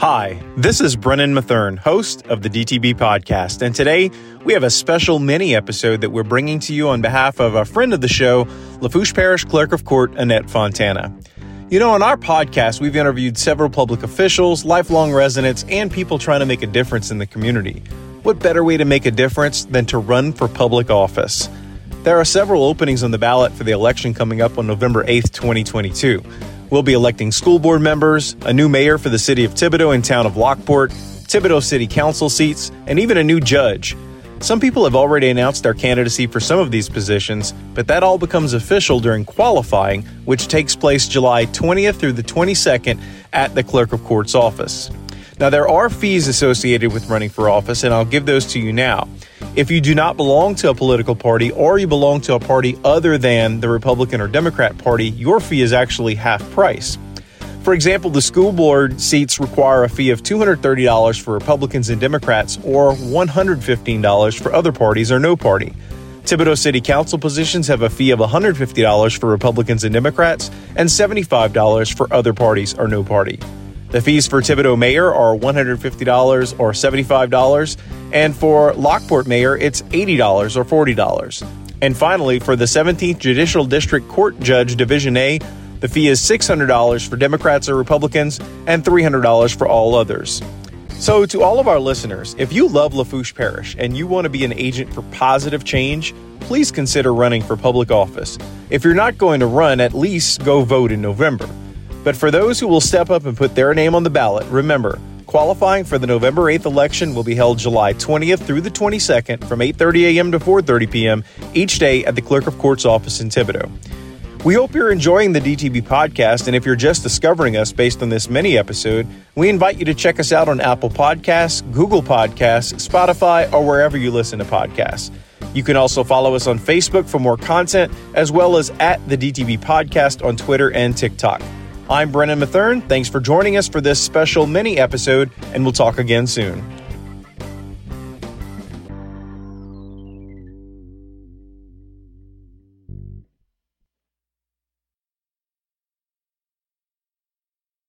Hi, this is Brennan Matherne, host of the DTB podcast, and today we have a special mini episode that we're bringing to you on behalf of a friend of the show, Lafourche Parish Clerk of Court Annette Fontana. You know, on our podcast, we've interviewed several public officials, lifelong residents, and people trying to make a difference in the community. What better way to make a difference than to run for public office? There are several openings on the ballot for the election coming up on November 8th, 2022. We'll be electing school board members, a new mayor for the city of Thibodaux and town of Lockport, Thibodaux City Council seats, and even a new judge. Some people have already announced their candidacy for some of these positions, but that all becomes official during qualifying, which takes place July 20th through the 22nd at the Clerk of Court's office. Now, there are fees associated with running for office, and I'll give those to you now. If you do not belong to a political party or you belong to a party other than the Republican or Democrat Party, your fee is actually half price. For example, the school board seats require a fee of $230 for Republicans and Democrats or $115 for other parties or no party. Thibodaux City Council positions have a fee of $150 for Republicans and Democrats and $75 for other parties or no party. The fees for Thibodaux Mayor are $150 or $75, and for Lockport Mayor, it's $80 or $40. And finally, for the 17th Judicial District Court Judge Division A, the fee is $600 for Democrats or Republicans and $300 for all others. So, to all of our listeners, if you love Lafourche Parish and you want to be an agent for positive change, please consider running for public office. If you're not going to run, at least go vote in November. But for those who will step up and put their name on the ballot, remember, qualifying for the November 8th election will be held July 20th through the 22nd from 8:30 a.m. to 4:30 p.m. each day at the Clerk of Court's office in Thibodaux. We hope you're enjoying the DTB podcast, and if you're just discovering us based on this mini episode, we invite you to check us out on Apple Podcasts, Google Podcasts, Spotify, or wherever you listen to podcasts. You can also follow us on Facebook for more content, as well as at the DTB podcast on Twitter and TikTok. I'm Brennan Matherne. Thanks for joining us for this special mini episode, and we'll talk again soon.